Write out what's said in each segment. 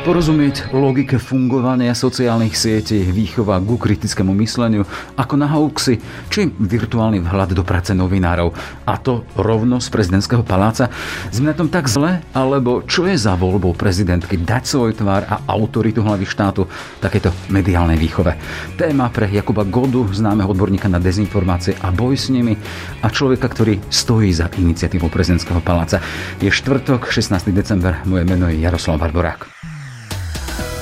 Porozumieť logike fungovania sociálnych sietí, výchova ku kritickému mysleniu, ako na hoaxy, či virtuálny vhľad do práce novinárov. A to rovno z prezidentského paláca. Sme na tom tak zle? Alebo čo je za voľbou prezidentky dať svoj tvár a autoritu hlavy štátu takéto mediálnej výchove? Téma pre Jakuba Godu, známeho odborníka na dezinformácie a boj s nimi a človeka, ktorý stojí za iniciatívou prezidentského paláca. Je štvrtok, 16. december, moje meno je Jaroslav Barborák.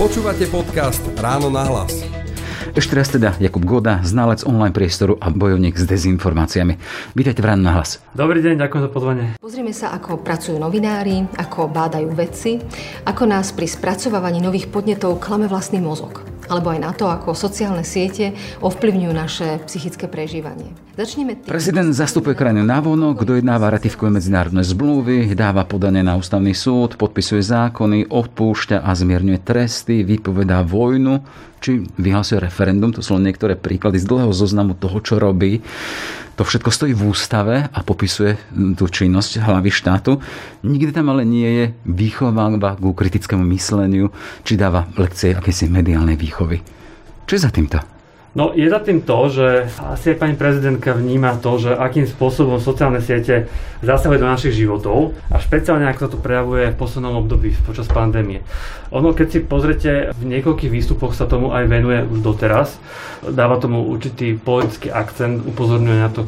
Počúvate podcast Ráno na hlas. Ešte raz teda Jakub Goda, znalec online priestoru a bojovník s dezinformáciami. Vítajte v Ráno na hlas. Dobrý deň, ďakujem za pozvanie. Pozrieme sa, ako pracujú novinári, ako bádajú vedci, ako nás pri spracovávaní nových podnetov klame vlastný mozog alebo aj na to, ako sociálne siete ovplyvňujú naše psychické prežívanie. Začneme tým... Prezident zastupuje krajinu návonok, dojednáva, ratifikuje medzinárodné zmluvy, dáva podanie na ústavný súd, podpisuje zákony, odpúšťa a zmierňuje tresty, vypovedá vojnu, či vyhlasuje referendum. To sú len niektoré príklady z dlhého zoznamu toho, čo robí. To všetko stojí v ústave a popisuje tú činnosť hlavy štátu. Nikdy tam ale nie je výchová ku kritickému mysleniu, či dáva lekcie akési mediálnej výchovy. Čo je za týmto? No je za tým to, že asi aj pani prezidentka vníma to, že akým spôsobom sociálne siete zasahujú do našich životov a špeciálne ako to prejavuje v poslednom období počas pandémie. Ono, keď si pozrete, v niekoľkých výstupoch sa tomu aj venuje už doteraz, dáva tomu určitý politický akcent, upozorňuje na to,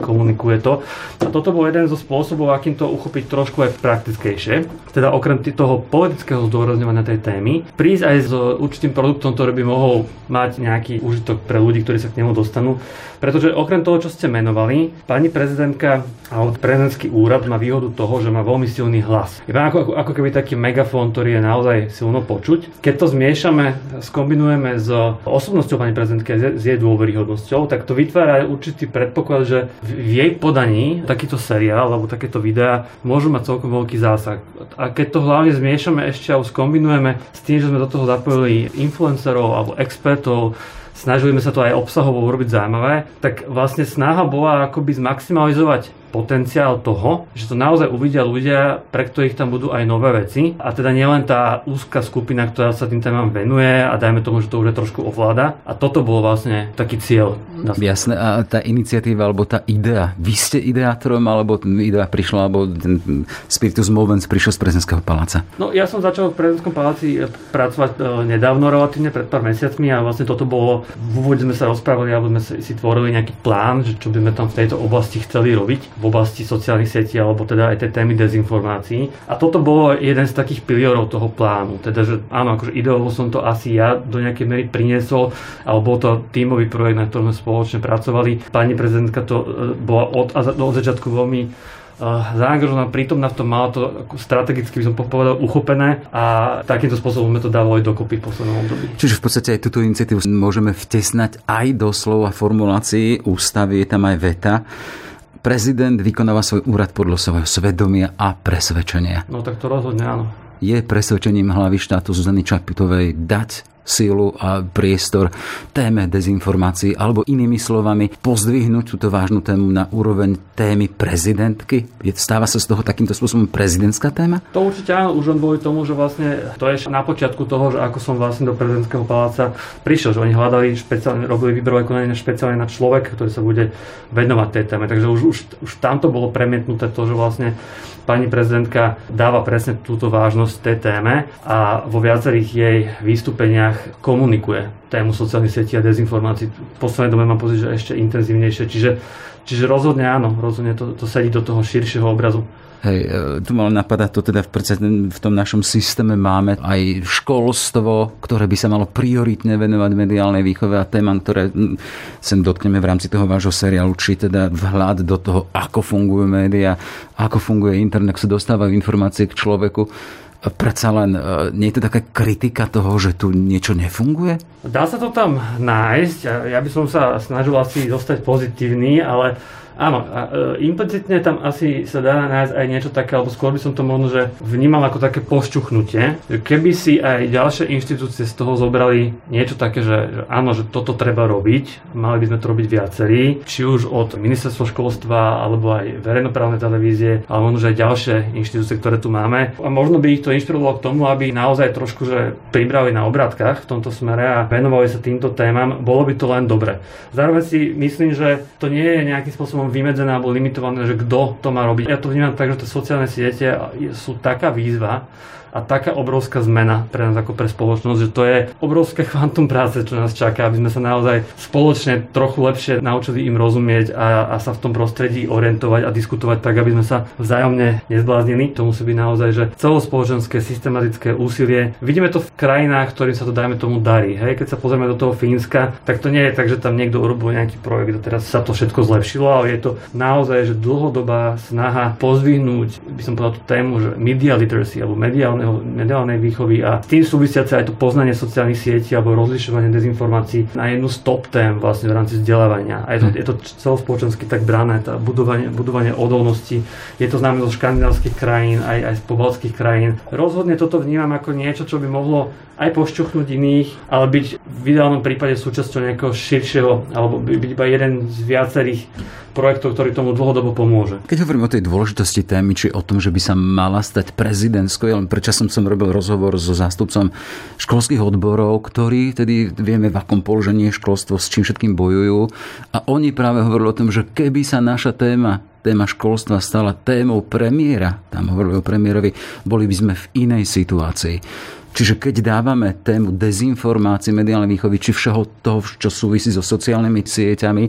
komunikuje to. A toto bol jeden zo spôsobov, akým to uchopiť trošku aj praktickejšie. Teda okrem toho politického zdôrazňovania tej témy, prísť aj s určitým produktom, ktorý by mohol mať nejaký užitok pre ľudí, ktorí sa k nemu dostanú. Pretože okrem toho, čo ste menovali, pani prezidentka alebo prezidentský úrad má výhodu toho, že má veľmi silný hlas. Je ako, ako keby taký megafón, ktorý je naozaj silno počuť. Keď to zmiešame, skombinujeme s osobnosťou pani prezidentky, s jej dôveryhodnosťou, tak to vytvára určitý predpoklad, že v jej podaní takýto seriál alebo takéto videá môžu mať celkom veľký zásah. A keď to hlavne zmiešame ešte a skombinujeme s tým, že sme do toho zapojili influencerov alebo expertov, snažili sme sa to aj obsahovo urobiť zaujímavé, tak vlastne snaha bola akoby zmaximalizovať potenciál toho, že to naozaj uvidia ľudia, pre ktorých tam budú aj nové veci. A teda nielen tá úzka skupina, ktorá sa tým témam venuje a dajme tomu, že to už trošku ovláda. A toto bol vlastne taký cieľ. Jasné, a tá iniciatíva alebo tá idea, vy ste ideátorom, alebo idea prišla, alebo ten Spiritus Movens prišiel z prezidentského paláca? No ja som začal v prezidentskom paláci pracovať e, nedávno relatívne, pred pár mesiacmi a vlastne toto bolo, v úvode sme sa rozprávali, alebo sme si tvorili nejaký plán, že čo by sme tam v tejto oblasti chceli robiť v oblasti sociálnych sietí alebo teda aj tej témy dezinformácií. A toto bolo jeden z takých pilierov toho plánu. Teda, že áno, akože ideovo som to asi ja do nejakej miery priniesol, alebo bol to tímový projekt, na ktorom sme spoločne pracovali. Pani prezidentka to e, bola od, od začiatku veľmi e, zaangažovaná, prítomná v tom, mala to strategicky by som povedal uchopené a takýmto spôsobom sme to dávali dokopy v poslednom období. Čiže v podstate aj túto iniciatívu môžeme vtesnať aj do slov a formulácií ústavy, je tam aj veta, prezident vykonáva svoj úrad podľa svojho svedomia a presvedčenia. No tak to rozhodne áno. Je presvedčením hlavy štátu Zuzany Čaputovej dať sílu a priestor téme dezinformácií alebo inými slovami pozdvihnúť túto vážnu tému na úroveň témy prezidentky? Stáva sa z toho takýmto spôsobom prezidentská téma? To určite áno, už len boli tomu, že vlastne to je na počiatku toho, že ako som vlastne do prezidentského paláca prišiel, že oni hľadali špeciálne, robili výberové konanie špeciálne na človek, ktorý sa bude venovať tej téme. Takže už, už, už tamto bolo premietnuté to, že vlastne pani prezidentka dáva presne túto vážnosť tej téme a vo viacerých jej výstupeniach médiách komunikuje tému sociálnych sietí a dezinformácií. V poslednej dobe mám pocit, že ešte intenzívnejšie. Čiže, čiže rozhodne áno, rozhodne to, to sedí do toho širšieho obrazu. Hej, e, tu mal napadať to teda v, v tom našom systéme máme aj školstvo, ktoré by sa malo prioritne venovať mediálnej výchove a témam, ktoré sem dotkneme v rámci toho vášho seriálu, či teda vhľad do toho, ako fungujú médiá, ako funguje internet, ako sa dostávajú informácie k človeku. Predsa len e, nie je to taká kritika toho, že tu niečo nefunguje? Dá sa to tam nájsť. Ja by som sa snažil asi zostať pozitívny, ale Áno, a, e, implicitne tam asi sa dá nájsť aj niečo také, alebo skôr by som to možno, že vnímal ako také pošťuchnutie. Keby si aj ďalšie inštitúcie z toho zobrali niečo také, že, že áno, že toto treba robiť, mali by sme to robiť viacerí, či už od ministerstva školstva, alebo aj verejnoprávne televízie, ale možno, že aj ďalšie inštitúcie, ktoré tu máme. A možno by ich to inšpirovalo k tomu, aby naozaj trošku že pribrali na obratkách v tomto smere a venovali sa týmto témam. Bolo by to len dobre. Zároveň si myslím, že to nie je nejakým spôsobom spôsobom vymedzené alebo limitované, že kto to má robiť. Ja to vnímam tak, že tie sociálne siete sú taká výzva, a taká obrovská zmena pre nás ako pre spoločnosť, že to je obrovské kvantum práce, čo nás čaká, aby sme sa naozaj spoločne trochu lepšie naučili im rozumieť a, a sa v tom prostredí orientovať a diskutovať tak, aby sme sa vzájomne nezbláznili. To musí byť naozaj, že celospoločenské systematické úsilie. Vidíme to v krajinách, ktorým sa to dajme tomu darí. Hej? Keď sa pozrieme do toho Fínska, tak to nie je tak, že tam niekto urobil nejaký projekt a teraz sa to všetko zlepšilo, ale je to naozaj, že dlhodobá snaha pozvihnúť, by som povedal tú tému, že media literacy alebo mediálne mediálnej výchovy a s tým súvisiace aj to poznanie sociálnych sietí alebo rozlišovanie dezinformácií na jednu stop tém vlastne v rámci vzdelávania. A je to, hm. je to celospoločensky tak brané, tá budovanie, budovanie odolnosti. Je to známe zo škandinávskych krajín, aj, aj z pobalských krajín. Rozhodne toto vnímam ako niečo, čo by mohlo aj pošťuchnúť iných, ale byť v ideálnom prípade súčasťou nejakého širšieho, alebo byť iba jeden z viacerých projektov, ktorý tomu dlhodobo pomôže. Keď hovorím o tej dôležitosti témy, či o tom, že by sa mala stať prezidentskou, ja len predčasom som robil rozhovor so zástupcom školských odborov, ktorí tedy vieme, v akom položení je školstvo, s čím všetkým bojujú. A oni práve hovorili o tom, že keby sa naša téma téma školstva stala témou premiéra, tam hovorili o premiérovi, boli by sme v inej situácii. Čiže keď dávame tému dezinformácií, mediálnej výchovy, či všeho toho, čo súvisí so sociálnymi sieťami,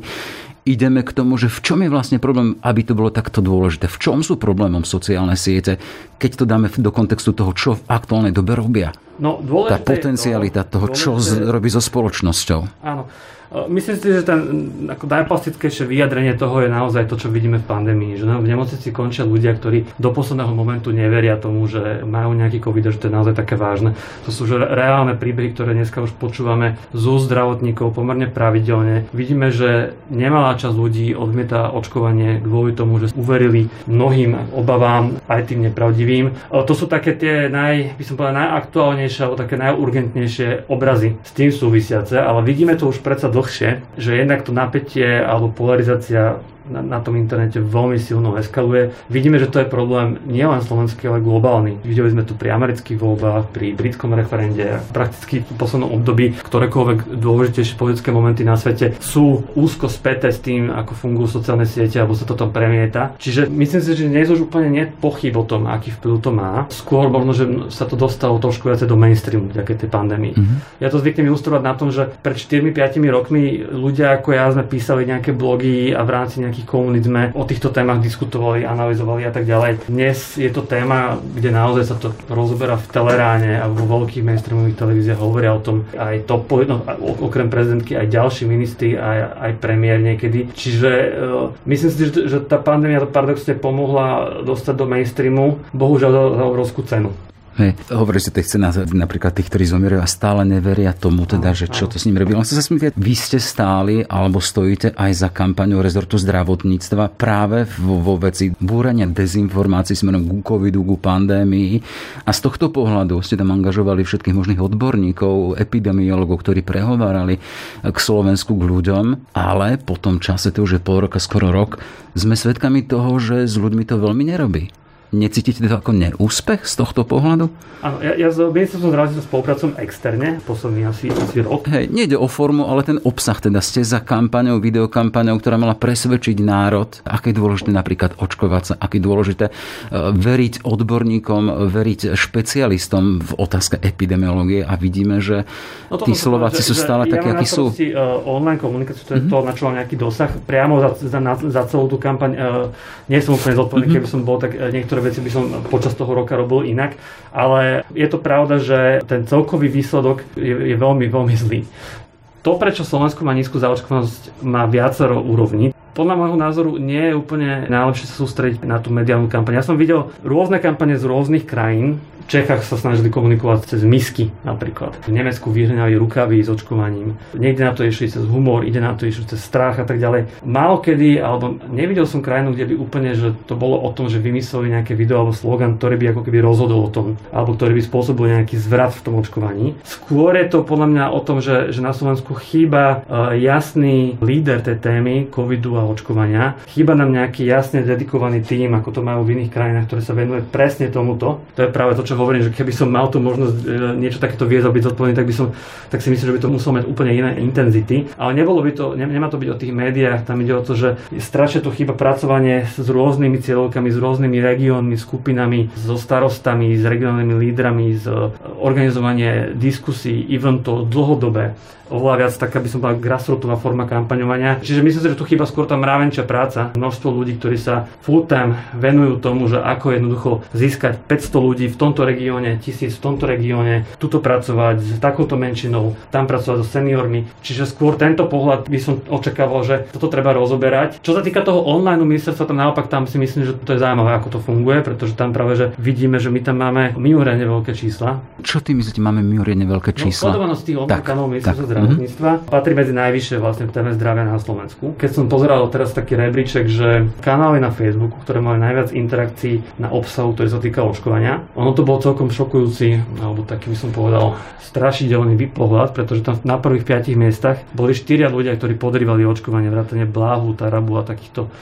ideme k tomu, že v čom je vlastne problém, aby to bolo takto dôležité. V čom sú problémom sociálne siete, keď to dáme do kontextu toho, čo v aktuálnej dobe robia. No, tá potencialita to, toho, čo robí so spoločnosťou. Áno. Myslím si, že ten ako najplastickejšie vyjadrenie toho je naozaj to, čo vidíme v pandémii. Že v nemocnici končia ľudia, ktorí do posledného momentu neveria tomu, že majú nejaký COVID, že to je naozaj také vážne. To sú že reálne príbehy, ktoré dneska už počúvame z zdravotníkov pomerne pravidelne. Vidíme, že nemalá časť ľudí odmieta očkovanie kvôli tomu, že uverili mnohým obavám, aj tým nepravdivým. To sú také tie naj, by som povedal, najaktuálnejšie alebo také najurgentnejšie obrazy s tým súvisiace, ale vidíme to už predsa dlhšie, že jednak to napätie alebo polarizácia na, na tom internete veľmi silno eskaluje. Vidíme, že to je problém nielen slovenský, ale globálny. Videli sme tu pri amerických voľbách, pri britskom referende, prakticky v poslednom období ktorékoľvek dôležitejšie politické momenty na svete sú úzko späté s tým, ako fungujú sociálne siete, alebo sa to tam premieta. Čiže myslím si, že dnes už úplne nie pochyb o tom, aký vplyv to má. Skôr možno, že sa to dostalo trošku viacej do mainstreamu vďaka tej pandémii. Mm-hmm. Ja to zvyknem ilustrovať na tom, že pred 4-5 rokmi ľudia ako ja sme písali nejaké blogy a v rámci nejakých komunít sme o týchto témach diskutovali, analyzovali a tak ďalej. Dnes je to téma, kde naozaj sa to rozoberá v teleráne a vo veľkých mainstreamových televíziách hovoria o tom aj to, no, okrem prezidentky, aj ďalší ministri, aj, aj premiér niekedy. Čiže uh, myslím si, že, že tá pandémia paradoxne pomohla dostať do mainstreamu, bohužiaľ za, za obrovskú cenu. Hej, hovorí sa tej chce napríklad tých, ktorí zomierajú a stále neveria tomu, teda, že čo to s ním robí. Len sa spýtať, vy ste stáli alebo stojíte aj za kampaňou rezortu zdravotníctva práve vo, vo veci búrania dezinformácií smerom ku covidu, ku pandémii a z tohto pohľadu ste tam angažovali všetkých možných odborníkov, epidemiologov, ktorí prehovárali k Slovensku k ľuďom, ale po tom čase, to už je pol roka, skoro rok, sme svedkami toho, že s ľuďmi to veľmi nerobí. Necítite to ako neúspech z tohto pohľadu? Áno, ja, ja s ministerstvom zdravotníctva spolupracujem externe posledný asi, asi rok. Hej, nejde o formu, ale ten obsah. Teda ste za kampaňou, videokampaňou, ktorá mala presvedčiť národ, aké je dôležité napríklad očkovať sa, aké je dôležité e, veriť odborníkom, veriť špecialistom v otázke epidemiológie a vidíme, že no tí Slováci sú stále takí, akí sú. Ja online komunikáciu, to je mm-hmm. to, na čo mám nejaký dosah. Priamo za, za, za celú tú kampaň uh, nie som úplne zodpovedný, mm-hmm. keby som bol, tak niektoré veci by som počas toho roka robil inak, ale je to pravda, že ten celkový výsledok je, je veľmi, veľmi zlý. To, prečo Slovensko má nízku zaočkovanosť, má viacero úrovní podľa môjho názoru nie je úplne najlepšie sa sústrediť na tú mediálnu kampaň. Ja som videl rôzne kampane z rôznych krajín, v Čechách sa snažili komunikovať cez misky napríklad. V Nemecku vyhrňali rukavy s očkovaním. Niekde na to išli cez humor, ide na to išli cez strach a tak ďalej. Málo kedy, alebo nevidel som krajinu, kde by úplne, že to bolo o tom, že vymysleli nejaké video alebo slogan, ktorý by ako keby rozhodol o tom, alebo ktorý by spôsobil nejaký zvrat v tom očkovaní. Skôr je to podľa mňa o tom, že, že na Slovensku chýba uh, jasný líder tej témy covidu a očkovania. Chýba nám nejaký jasne dedikovaný tým, ako to majú v iných krajinách, ktoré sa venuje presne tomuto. To je práve to, čo hovorím, že keby som mal tu možnosť e, niečo takéto viesť a byť zodpovedný, tak by som, tak si myslím, že by to muselo mať úplne iné intenzity. Ale nebolo by to, ne, nemá to byť o tých médiách, tam ide o to, že strašne to chýba pracovanie s rôznymi cieľovkami, s rôznymi regiónmi, skupinami, so starostami, s regionálnymi lídrami, z organizovanie diskusí, eventov dlhodobé oveľa viac taká by som bola grassrootová forma kampaňovania. Čiže myslím si, že tu chýba skôr tá mravenčia práca. Množstvo ľudí, ktorí sa full time venujú tomu, že ako jednoducho získať 500 ľudí v tomto regióne, 1000 v tomto regióne, tuto pracovať s takouto menšinou, tam pracovať so seniormi. Čiže skôr tento pohľad by som očakával, že toto treba rozoberať. Čo sa týka toho online ministerstva, tam naopak tam si myslím, že to je zaujímavé, ako to funguje, pretože tam práve že vidíme, že my tam máme mimoriadne veľké čísla. Čo ty myslíte, máme mimoriadne veľké no, čísla? No, tých online kanálov ministerstva zdravotníctva. Mm-hmm. Patrí medzi najvyššie vlastne v téme zdravia na Slovensku. Keď som pozeral teraz taký rebríček, že kanály na Facebooku, ktoré mali najviac interakcií na obsahu, ktorý sa týka očkovania, ono to bol celkom šokujúci, alebo taký by som povedal, strašidelný pohľad, pretože tam na prvých piatich miestach boli štyria ľudia, ktorí podrývali očkovanie, vrátane Bláhu, Tarabu a takýchto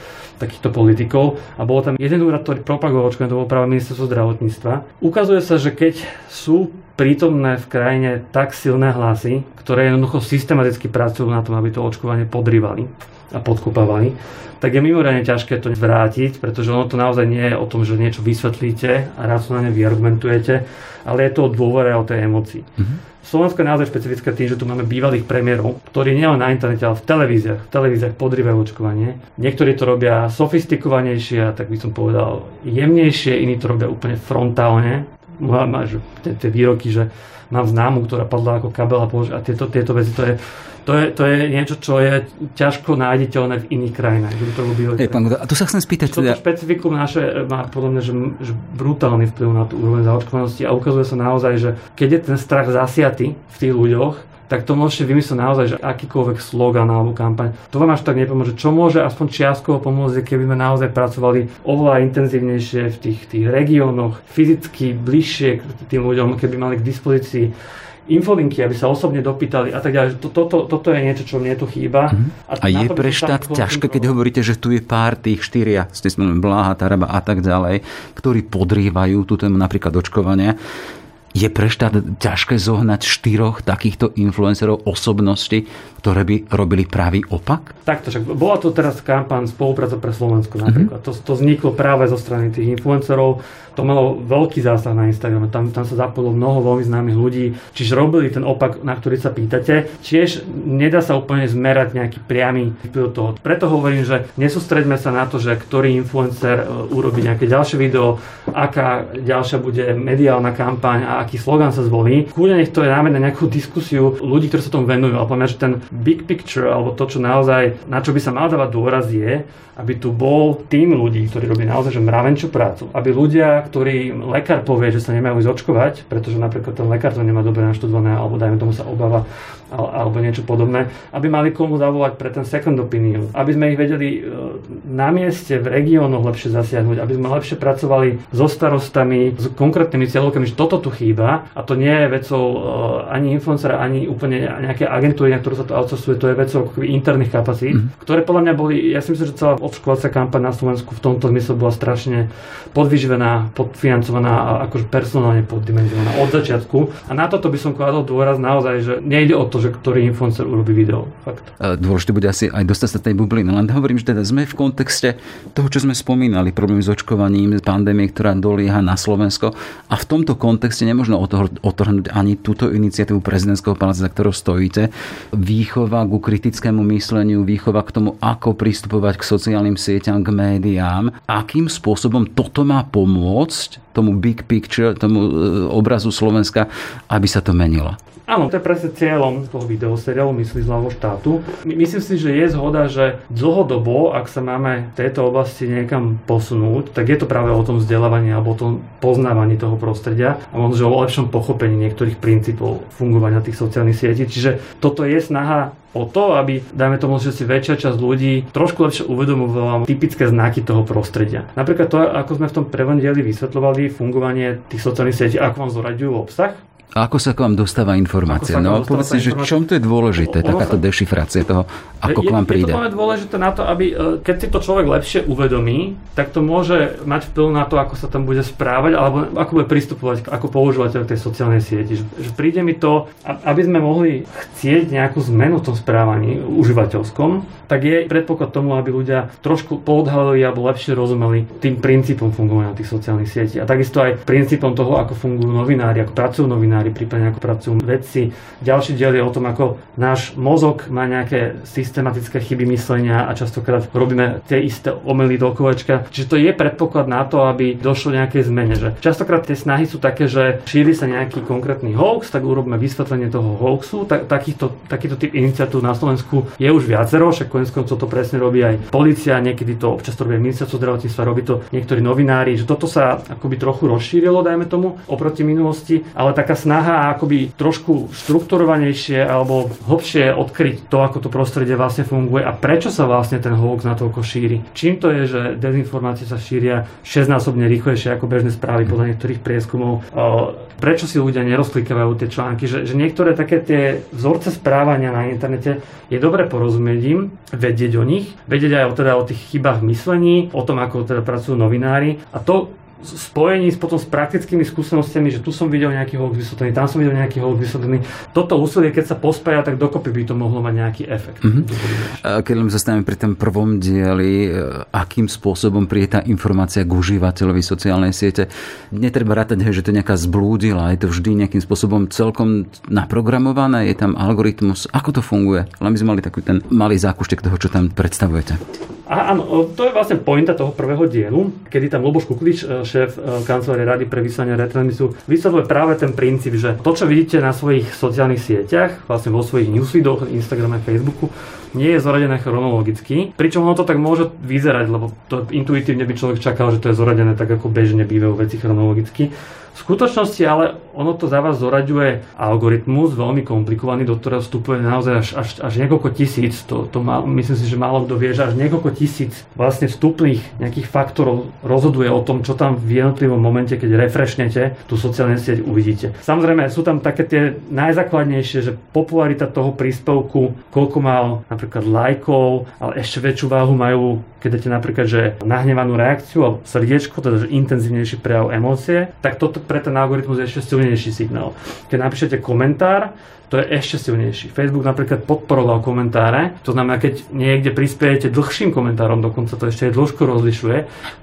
takýchto politikov. A bolo tam jeden úrad, ktorý propagoval očkovanie, to bolo práve ministerstvo zdravotníctva. Ukazuje sa, že keď sú prítomné v krajine tak silné hlasy, ktoré jednoducho systematicky pracujú na tom, aby to očkovanie podrývali a podkopávali, tak je mimoriadne ťažké to zvrátiť, pretože ono to naozaj nie je o tom, že niečo vysvetlíte a racionálne vyargumentujete, ale je to o dôvere a o tej emocii. Mm-hmm. Slovensko je naozaj špecifické tým, že tu máme bývalých premiérov, ktorí nielen na internete, ale v televíziách, v televíziách podrývajú očkovanie. Niektorí to robia sofistikovanejšie, tak by som povedal jemnejšie, iní to robia úplne frontálne máš tie, tie výroky, že mám známu, ktorá padla ako kabel a, polož, a tieto, tieto veci, to je, to je, to je niečo, čo je ťažko nájditeľné v iných krajinách. To Hey, pán, a tu sa chcem spýtať. Toto teda... špecifikum naše má podľa mňa, že, že brutálny vplyv na tú úroveň zaočkovanosti a ukazuje sa naozaj, že keď je ten strach zasiatý v tých ľuďoch, tak to môžete vymyslieť naozaj, že akýkoľvek slogan alebo kampaň. To vám až tak nepomôže. Čo môže aspoň čiastkovo pomôcť, keby sme naozaj pracovali oveľa intenzívnejšie v tých, tých regiónoch, fyzicky bližšie k tým ľuďom, keby mali k dispozícii infolinky, aby sa osobne dopýtali a tak ďalej. Toto, to, toto je niečo, čo mne tu chýba. Mm-hmm. A, a je pre štát ťažké, keď hovoríte, že tu je pár tých štyria, ste spomenuli Bláha, Taraba a tak ďalej, ktorí podrývajú tú tému napríklad očkovania je pre štát ťažké zohnať štyroch takýchto influencerov, osobností, ktoré by robili pravý opak? Takto, však bola to teraz kampaň spolupráca pre Slovensko napríklad. Mm-hmm. To, to vzniklo práve zo strany tých influencerov. To malo veľký zásah na Instagrame. Tam, tam sa zapojilo mnoho veľmi známych ľudí, čiže robili ten opak, na ktorý sa pýtate. Tiež nedá sa úplne zmerať nejaký priamy vplyv toho. Preto hovorím, že nesústreďme sa na to, že ktorý influencer e, urobí nejaké ďalšie video, aká ďalšia bude mediálna kampaň a aký slogan sa zvolí. Kľudne nech to je námed na nejakú diskusiu ľudí, ktorí sa tomu venujú. Ale poviem, že ten big picture, alebo to, čo naozaj, na čo by sa mal dávať dôraz je, aby tu bol tým ľudí, ktorí robí naozaj že mravenčú prácu. Aby ľudia, ktorí lekár povie, že sa nemajú ísť očkovať, pretože napríklad ten lekár to nemá dobre naštudované, alebo dajme tomu sa obáva alebo niečo podobné, aby mali komu zavolať pre ten second opinion, aby sme ich vedeli na mieste v regiónoch lepšie zasiahnuť, aby sme lepšie pracovali so starostami, s konkrétnymi cieľovkami, že toto tu chýba a to nie je vecou ani influencera, ani úplne nejaké agentúry, na ktorú sa to outsourcuje, to je vecou interných kapacít, mm. ktoré podľa mňa boli, ja si myslím, že celá obškolacia kampaň na Slovensku v tomto zmysle bola strašne podvyživená, podfinancovaná a akože personálne poddimenzovaná od začiatku. A na toto by som kladol dôraz naozaj, že nejde o to, že ktorý influencer urobí video. Fakt. Dôležité bude asi aj dostať sa tej bubliny. Len hovorím, že teda sme v kontexte toho, čo sme spomínali, problém s očkovaním, pandémie, ktorá dolieha na Slovensko. A v tomto kontexte nemôžno otrhnúť ani túto iniciatívu prezidentského paláca, za ktorou stojíte. Výchova ku kritickému mysleniu, výchova k tomu, ako pristupovať k sociálnym sieťam, k médiám. Akým spôsobom toto má pomôcť tomu big picture, tomu e, obrazu Slovenska, aby sa to menilo? Áno, to je presne cieľom toho videoseriálu Myslí zľavo štátu. Myslím si, že je zhoda, že dlhodobo, ak sa máme v tejto oblasti niekam posunúť, tak je to práve o tom vzdelávaní alebo o tom poznávaní toho prostredia a možno, že o lepšom pochopení niektorých princípov fungovania tých sociálnych sietí. Čiže toto je snaha o to, aby, dajme tomu, že si väčšia časť ľudí trošku lepšie uvedomovala typické znaky toho prostredia. Napríklad to, ako sme v tom prvom dieli vysvetľovali fungovanie tých sociálnych sietí, ako vám zoraďujú obsah, a ako sa k vám dostáva informácia? No povedz si, že čom to je dôležité, ono takáto sa... dešifrácia toho, ako je, k vám príde? Je to dôležité na to, aby e, keď si to človek lepšie uvedomí, tak to môže mať vplyv na to, ako sa tam bude správať, alebo ako bude pristupovať ako používateľ tej sociálnej sieti. Že, že príde mi to, aby sme mohli chcieť nejakú zmenu v tom správaní užívateľskom, tak je predpoklad tomu, aby ľudia trošku poodhalili alebo lepšie rozumeli tým princípom fungovania tých sociálnych sietí. A takisto aj princípom toho, ako fungujú novinári, ako pracujú novinári novinári, prípadne ako pracujú vedci. Ďalší diel je o tom, ako náš mozog má nejaké systematické chyby myslenia a častokrát robíme tie isté omely do kolečka. Čiže to je predpoklad na to, aby došlo nejakej zmene. Že častokrát tie snahy sú také, že šíri sa nejaký konkrétny hoax, tak urobíme vysvetlenie toho hoaxu. Ta, takýto, takýto typ iniciatív na Slovensku je už viacero, však konec to presne robí aj policia, niekedy to občas to robí ministerstvo zdravotníctva, robí to niektorí novinári, že toto sa akoby trochu rozšírilo, dajme tomu, oproti minulosti, ale taká snaha snaha akoby trošku štrukturovanejšie alebo hlbšie odkryť to, ako to prostredie vlastne funguje a prečo sa vlastne ten hoax natoľko šíri. Čím to je, že dezinformácie sa šíria 6-násobne rýchlejšie ako bežné správy podľa niektorých prieskumov. Prečo si ľudia nerozklikajú tie články, že, že niektoré také tie vzorce správania na internete je dobre porozumieť im, vedieť o nich, vedieť aj o, teda o tých chybách myslení, o tom, ako teda pracujú novinári a to spojení potom s praktickými skúsenostiami, že tu som videl nejaký hoax vysvetlený, tam som videl nejaký hoax vysvetlený. Toto úsilie, keď sa pospája, tak dokopy by to mohlo mať nejaký efekt. Mm-hmm. Keď len zostaneme pri tom prvom dieli, e, akým spôsobom príde tá informácia k užívateľovi sociálnej siete, netreba rátať, že to nejaká zblúdila, je to vždy nejakým spôsobom celkom naprogramované, je tam algoritmus, ako to funguje? Len by sme mali taký ten malý zákuštek toho, čo tam predstavujete. A áno, to je vlastne pointa toho prvého dielu, kedy tam Luboš Kuklič, e, šéf e, kancelárie Rady pre vysielanie retransmisu, vysvetľuje práve ten princíp, že to, čo vidíte na svojich sociálnych sieťach, vlastne vo svojich newsfeedoch, Instagrame, Facebooku, nie je zoradené chronologicky. Pričom ono to tak môže vyzerať, lebo to intuitívne by človek čakal, že to je zoradené tak, ako bežne bývajú veci chronologicky. Skutočnosti ale ono to za vás zoraďuje algoritmus, veľmi komplikovaný, do ktorého vstupuje naozaj až, až, až niekoľko tisíc, to, to má, myslím si, že málo kto vie, že až niekoľko tisíc vlastne vstupných nejakých faktorov rozhoduje o tom, čo tam v jednotlivom momente, keď refreshnete tú sociálnu sieť, uvidíte. Samozrejme, sú tam také tie najzákladnejšie, že popularita toho príspevku, koľko mal napríklad lajkov, ale ešte väčšiu váhu majú, keď dáte napríklad, že nahnevanú reakciu alebo srdiečko, teda že intenzívnejší prejav emócie, tak toto pre ten algoritmus je ešte silnejší signál. Keď napíšete komentár, to je ešte silnejší. Facebook napríklad podporoval komentáre, to znamená, keď niekde prispiejete dlhším komentárom, dokonca to ešte aj dĺžku rozlišuje,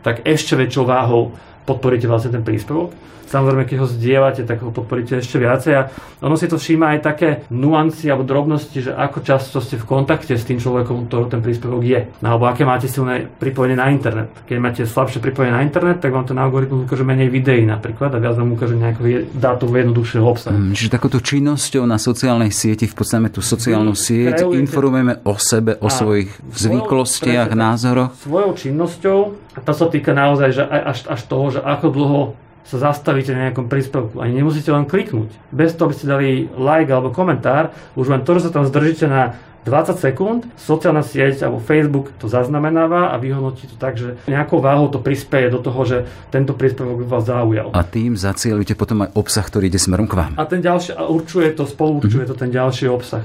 tak ešte väčšou váhou podporíte vlastne ten príspevok. Samozrejme, keď ho zdieľate, tak ho podporíte ešte viacej. A ono si to všíma aj také nuancy alebo drobnosti, že ako často ste v kontakte s tým človekom, ktorý ten príspevok je. Alebo aké máte silné pripojenie na internet. Keď máte slabšie pripojenie na internet, tak vám ten algoritmus ukáže menej videí napríklad a viac vám ukáže nejakého dátum jednoduchšieho obsahu. Mm, čiže takouto činnosťou na sociálnej sieti, v podstate tú sociálnu mm, sieť, Kreujete... informujeme o sebe, o a svojich zvyklostiach, názoroch. Svojou činnosťou, a to sa týka naozaj že až, až toho, že ako dlho sa zastavíte na nejakom príspevku. Ani nemusíte len kliknúť. Bez toho, aby ste dali like alebo komentár, už len to, že sa tam zdržíte na 20 sekúnd, sociálna sieť alebo Facebook to zaznamenáva a vyhodnotí to tak, že nejakou váhou to prispieje do toho, že tento príspevok vás zaujal. A tým zacielujete potom aj obsah, ktorý ide smerom k vám. A ten ďalší, a určuje to, spolu určuje mm-hmm. to ten ďalší obsah.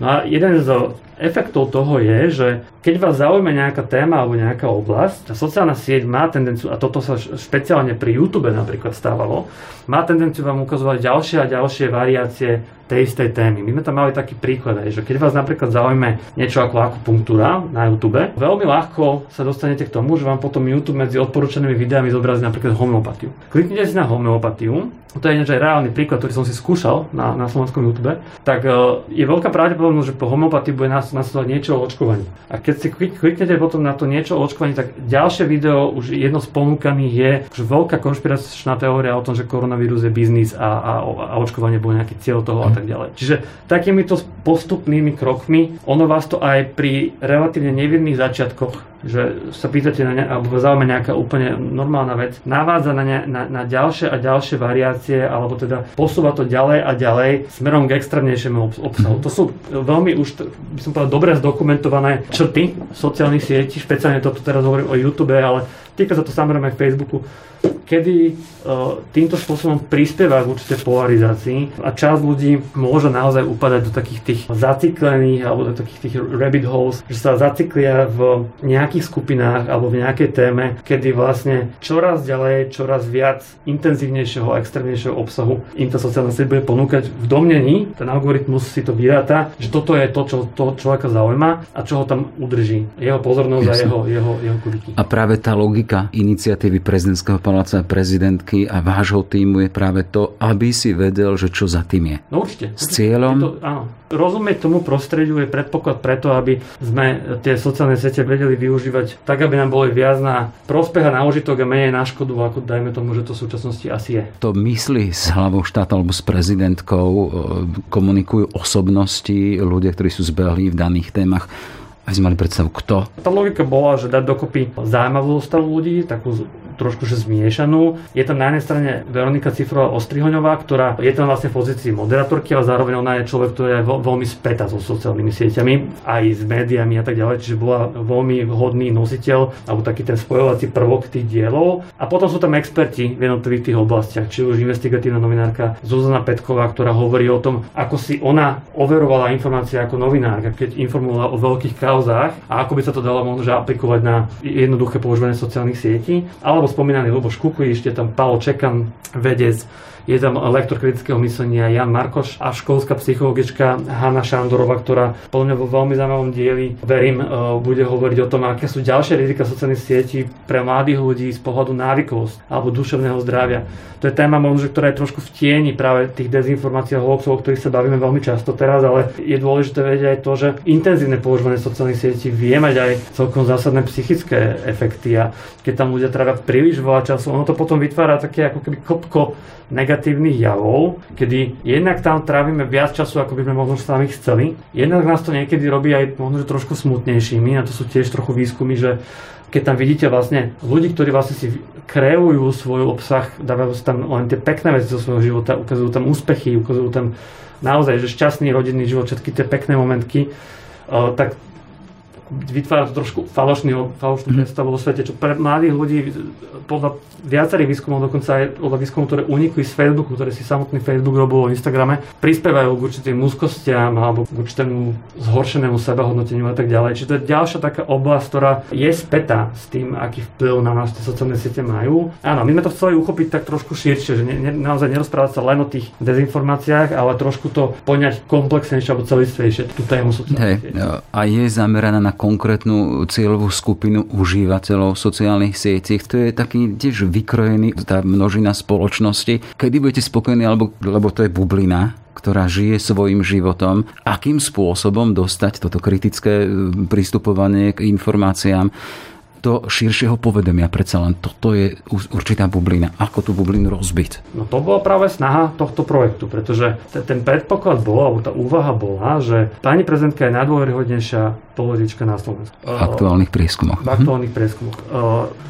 No a jeden z efektov toho je, že keď vás zaujíma nejaká téma alebo nejaká oblasť, tá sociálna sieť má tendenciu, a toto sa špeciálne pri YouTube napríklad stávalo, má tendenciu vám ukazovať ďalšie a ďalšie variácie tej istej témy. My sme tam mali taký príklad, že keď vás napríklad zaujme niečo ako akupunktúra na YouTube, veľmi ľahko sa dostanete k tomu, že vám potom YouTube medzi odporúčanými videami zobrazí napríklad homeopatiu. Kliknite si na homeopatiu, to je aj reálny príklad, ktorý som si skúšal na, na slovenskom YouTube, tak uh, je veľká pravdepodobnosť, že po homeopatii bude nás, nasledovať niečo o očkovaní. A keď si klik, kliknete potom na to niečo o očkovaní, tak ďalšie video, už jedno z ponúkaných je že veľká konšpiračná teória o tom, že koronavírus je biznis a, a, a očkovanie bol nejaký cieľ toho a tak ďalej. Čiže takýmito postupnými krokmi, ono vás to aj pri relatívne nevinných začiatkoch že sa pýtate na ne, alebo zaujíma nejaká úplne normálna vec, navádza na, ne, na, na ďalšie a ďalšie variácie, alebo teda posúva to ďalej a ďalej smerom k extrémnejšiemu obsahu. To sú veľmi už, by som povedal, dobre zdokumentované črty sociálnych sietí, špeciálne toto teraz hovorím o YouTube, ale týka sa to samozrejme aj Facebooku, kedy uh, týmto spôsobom prispieva k určitej polarizácii a časť ľudí môže naozaj upadať do takých tých zaciklených alebo do takých tých rabbit holes, že sa zaciklia v nejakých skupinách alebo v nejakej téme, kedy vlastne čoraz ďalej, čoraz viac intenzívnejšieho a extrémnejšieho obsahu im tá sociálna sieť bude ponúkať v domnení, ten algoritmus si to vyráta, že toto je to, čo toho človeka zaujíma a čo ho tam udrží. Jeho pozornosť Jasne. a jeho, jeho, jeho kliky. A práve tá logika iniciatívy prezidentského paláca prezidentky a vášho týmu je práve to, aby si vedel, že čo za tým je. No určite. S cieľom? To, áno. Rozumieť tomu prostrediu je predpoklad preto, aby sme tie sociálne siete vedeli využívať tak, aby nám boli viac na prospech a na užitok a menej na škodu, ako dajme tomu, že to v súčasnosti asi je. To myslí s hlavou štáta alebo s prezidentkou, e, komunikujú osobnosti, ľudia, ktorí sú zbehli v daných témach aby sme mali predstavu, kto. Tá logika bola, že dať dokopy zaujímavú zostavu ľudí, takú trošku že zmiešanú. Je tam na jednej strane Veronika Cifrová Ostrihoňová, ktorá je tam vlastne v pozícii moderátorky, ale zároveň ona je človek, ktorý je veľmi spätá so sociálnymi sieťami, aj s médiami a tak ďalej, čiže bola veľmi vhodný nositeľ alebo taký ten spojovací prvok tých dielov. A potom sú tam experti v jednotlivých tých oblastiach, či už investigatívna novinárka Zuzana Petková, ktorá hovorí o tom, ako si ona overovala informácie ako novinárka, keď informovala o veľkých kauzách a ako by sa to dalo možno aplikovať na jednoduché používanie sociálnych sietí, alebo spomínaný Luboš Kukujiš, je tam Paolo Čekan, vedec, je tam lektor kritického myslenia Jan Markoš a školská psychologička Hanna Šandorova, ktorá podľa mňa vo veľmi zaujímavom dieli, verím, e, bude hovoriť o tom, aké sú ďalšie rizika sociálnych sietí pre mladých ľudí z pohľadu návykovosť alebo duševného zdravia. To je téma možno, ktorá je trošku v tieni práve tých dezinformácií a hoaxov, o ktorých sa bavíme veľmi často teraz, ale je dôležité vedieť aj to, že intenzívne používanie sociálnych sietí vie mať aj celkom zásadné psychické efekty a keď tam ľudia trávia príliš veľa času, ono to potom vytvára také ako keby kopko negatívnych javov, kedy jednak tam trávime viac času, ako by sme možno sami chceli. Jednak nás to niekedy robí aj možno trošku smutnejšími a to sú tiež trochu výskumy, že keď tam vidíte vlastne ľudí, ktorí vlastne si kreujú svoj obsah, dávajú si tam len tie pekné veci zo svojho života, ukazujú tam úspechy, ukazujú tam naozaj, že šťastný rodinný život, všetky tie pekné momentky, tak vytvára to trošku falošný, falošnú mm. predstavu vo svete, čo pre mladých ľudí podľa viacerých výskumov, dokonca aj podľa výskumov, ktoré unikli z Facebooku, ktoré si samotný Facebook robil o Instagrame, prispievajú k určitým úzkostiam alebo k určitému zhoršenému sebahodnoteniu a tak ďalej. Čiže to je ďalšia taká oblasť, ktorá je spätá s tým, aký vplyv na nás tie sociálne siete majú. Áno, my sme to chceli uchopiť tak trošku širšie, že ne, ne, naozaj nerozprávať sa len o tých dezinformáciách, ale trošku to poňať komplexnejšie alebo celistvejšie tú tému sociálnych hey, A je zameraná na konkrétnu cieľovú skupinu užívateľov sociálnych sietí. To je taký tiež vykrojený, tá množina spoločnosti. Kedy budete spokojní, alebo, lebo to je bublina, ktorá žije svojim životom, akým spôsobom dostať toto kritické pristupovanie k informáciám do širšieho povedomia. Predsa len toto je určitá bublina. Ako tú bublinu rozbiť? No to bola práve snaha tohto projektu, pretože ten predpoklad bol, alebo tá úvaha bola, že pani prezidentka je najdôveryhodnejšia politička na Slovensku. V aktuálnych prieskumoch. V aktuálnych prieskumoch.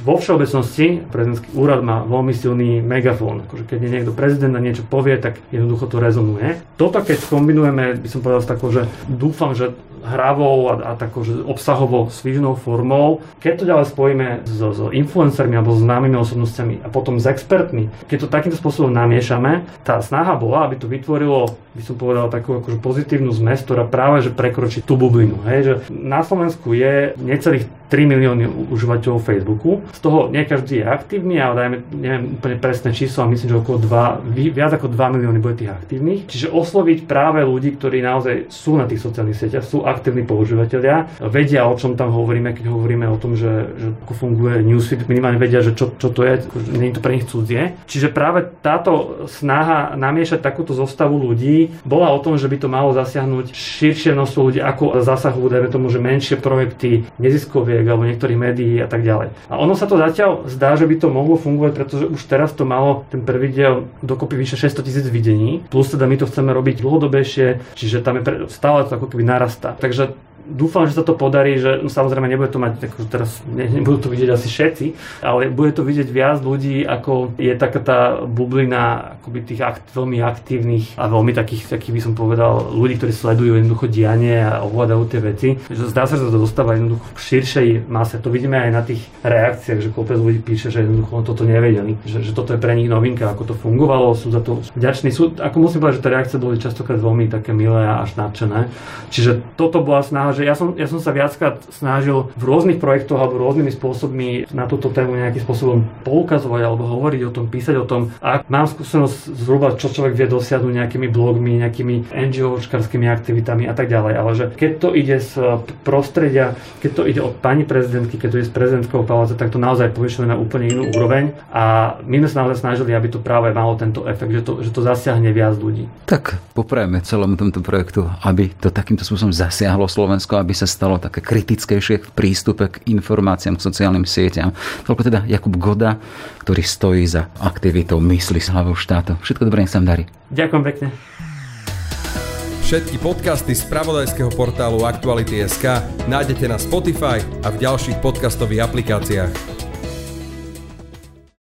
Vo všeobecnosti prezidentský úrad má veľmi silný megafón. Akože keď niekto prezident a niečo povie, tak jednoducho to rezonuje. Toto keď kombinujeme, by som povedal s takou, že dúfam, že hravou a, a takou že obsahovo svižnou formou. Keď to ďalej spojíme s, s influencermi alebo s známymi osobnostiami a potom s expertmi, keď to takýmto spôsobom namiešame, tá snaha bola, aby to vytvorilo, by som povedal, takú akože pozitívnu zmes, ktorá práve že prekročí tú bublinu. Hej? Že na Slovensku je necelých 3 milióny užívateľov Facebooku. Z toho nie každý je aktívny, ale dajme, neviem úplne presné číslo, myslím, že okolo 2, viac ako 2 milióny bude tých aktívnych. Čiže osloviť práve ľudí, ktorí naozaj sú na tých sociálnych sieťach, sú aktívni používateľia, vedia, o čom tam hovoríme, keď hovoríme o tom, že, že ako funguje newsfeed, minimálne vedia, že čo, čo to je, nie je to pre nich cudzie. Čiže práve táto snaha namiešať takúto zostavu ľudí bola o tom, že by to malo zasiahnuť širšie množstvo ľudí, ako zasahujú, dajme tomu, že menšie projekty neziskoviek, novinek alebo niektorých médií a tak ďalej. A ono sa to zatiaľ zdá, že by to mohlo fungovať, pretože už teraz to malo ten prvý diel dokopy vyše 600 tisíc videní, plus teda my to chceme robiť dlhodobejšie, čiže tam je stále to ako keby narastá. Takže dúfam, že sa to podarí, že no, samozrejme nebude to mať, akože teraz ne, nebudú to vidieť asi všetci, ale bude to vidieť viac ľudí, ako je taká tá bublina akoby tých akt, veľmi aktívnych a veľmi takých, takých by som povedal, ľudí, ktorí sledujú jednoducho dianie a ovládajú tie veci. Že zdá sa, že to dostáva jednoducho v širšej mase. To vidíme aj na tých reakciách, že kopec ľudí píše, že jednoducho toto nevedeli, že, že toto je pre nich novinka, ako to fungovalo, sú za to vďační. Sú, ako musím povedať, že tie reakcie boli častokrát veľmi také milé a až nadšené. Čiže toto bola snaha že ja som, ja som sa viackrát snažil v rôznych projektoch alebo rôznymi spôsobmi na túto tému nejakým spôsobom poukazovať alebo hovoriť o tom, písať o tom. A mám skúsenosť zhruba, čo človek vie dosiahnuť nejakými blogmi, nejakými NGO-čkarskými aktivitami a tak ďalej. Ale že keď to ide z prostredia, keď to ide od pani prezidentky, keď to ide z prezidentského paláca, tak to naozaj povyšuje na úplne inú úroveň. A my sme sa naozaj snažili, aby to práve malo tento efekt, že to, že to zasiahne viac ľudí. Tak poprajeme celému tomto projektu, aby to takýmto spôsobom zasiahlo Slovensko Slovensko, aby sa stalo také kritickejšie v prístupe k informáciám, k sociálnym sieťam. Toľko teda Jakub Goda, ktorý stojí za aktivitou mysli s hlavou štátu. Všetko dobré, nech sa darí. Ďakujem pekne. Všetky podcasty z pravodajského portálu Aktuality.sk nájdete na Spotify a v ďalších podcastových aplikáciách.